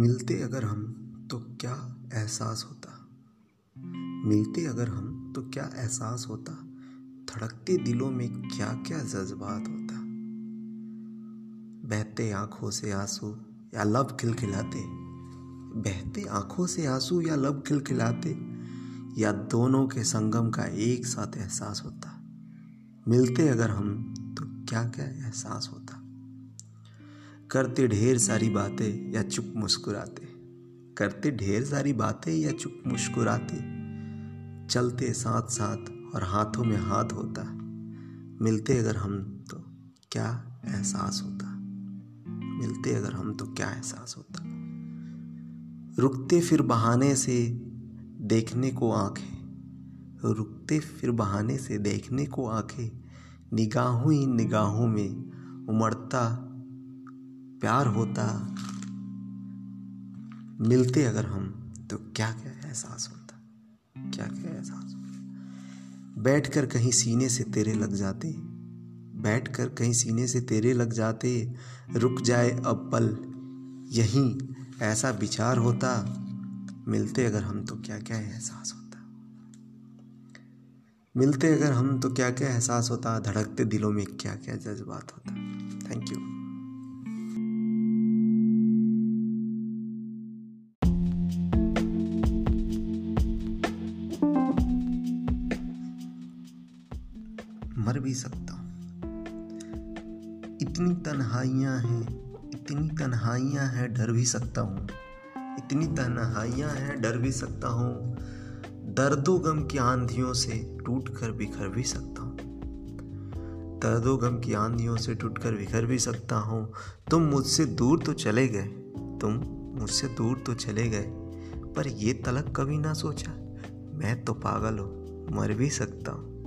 मिलते अगर हम तो क्या एहसास होता? मिलते अगर हम तो क्या एहसास होता? धड़कते दिलों में क्या क्या जज्बात होता? बहते आँखों से आँसू या लब खिलखिलाते? बहते आँखों से आँसू या लब खिलखिलाते? या दोनों के संगम का एक साथ एहसास होता? मिलते अगर हम तो क्या क्या एहसास होता? करते ढेर सारी बातें या चुप मुस्कुराते। करते ढेर सारी बातें या चुप मुस्कुराते। चलते साथ साथ और हाथों में हाथ होता। मिलते अगर हम तो क्या एहसास होता? मिलते अगर हम तो क्या एहसास होता? रुकते फिर बहाने से देखने को आँखें। रुकते फिर बहाने से देखने को आँखें। निगाहों ही निगाहों में उमड़ता प्यार होता, मिलते अगर हम तो क्या क्या एहसास होता? क्या क्या एहसास होता? बैठ कर कहीं सीने से तेरे लग जाते बैठ कर कहीं सीने से तेरे लग जाते, रुक जाए अब पल, यहीं ऐसा विचार होता, मिलते अगर हम तो क्या क्या एहसास होता? मिलते अगर हम तो क्या क्या एहसास होता? धड़कते दिलों में क्या क्या जज्बात होता? थैंक यू मर भी सकता हूँ। इतनी तन्हाइयाँ हैं, इतनी तन्हाइयाँ हैं, डर भी सकता हूँ। इतनी तन्हाइयाँ हैं, डर भी सकता हूँ। दर्दो गम की आंधियों से टूट कर बिखर भी सकता हूँ। दर्दो गम की आंधियों से टूट कर बिखर भी सकता हूँ। तुम मुझसे दूर तो चले गए, तुम मुझसे दूर तो चले गए, पर ये तलक कभी ना सोचा। मैं तो पागल हूँ, मर भी सकता हूँ।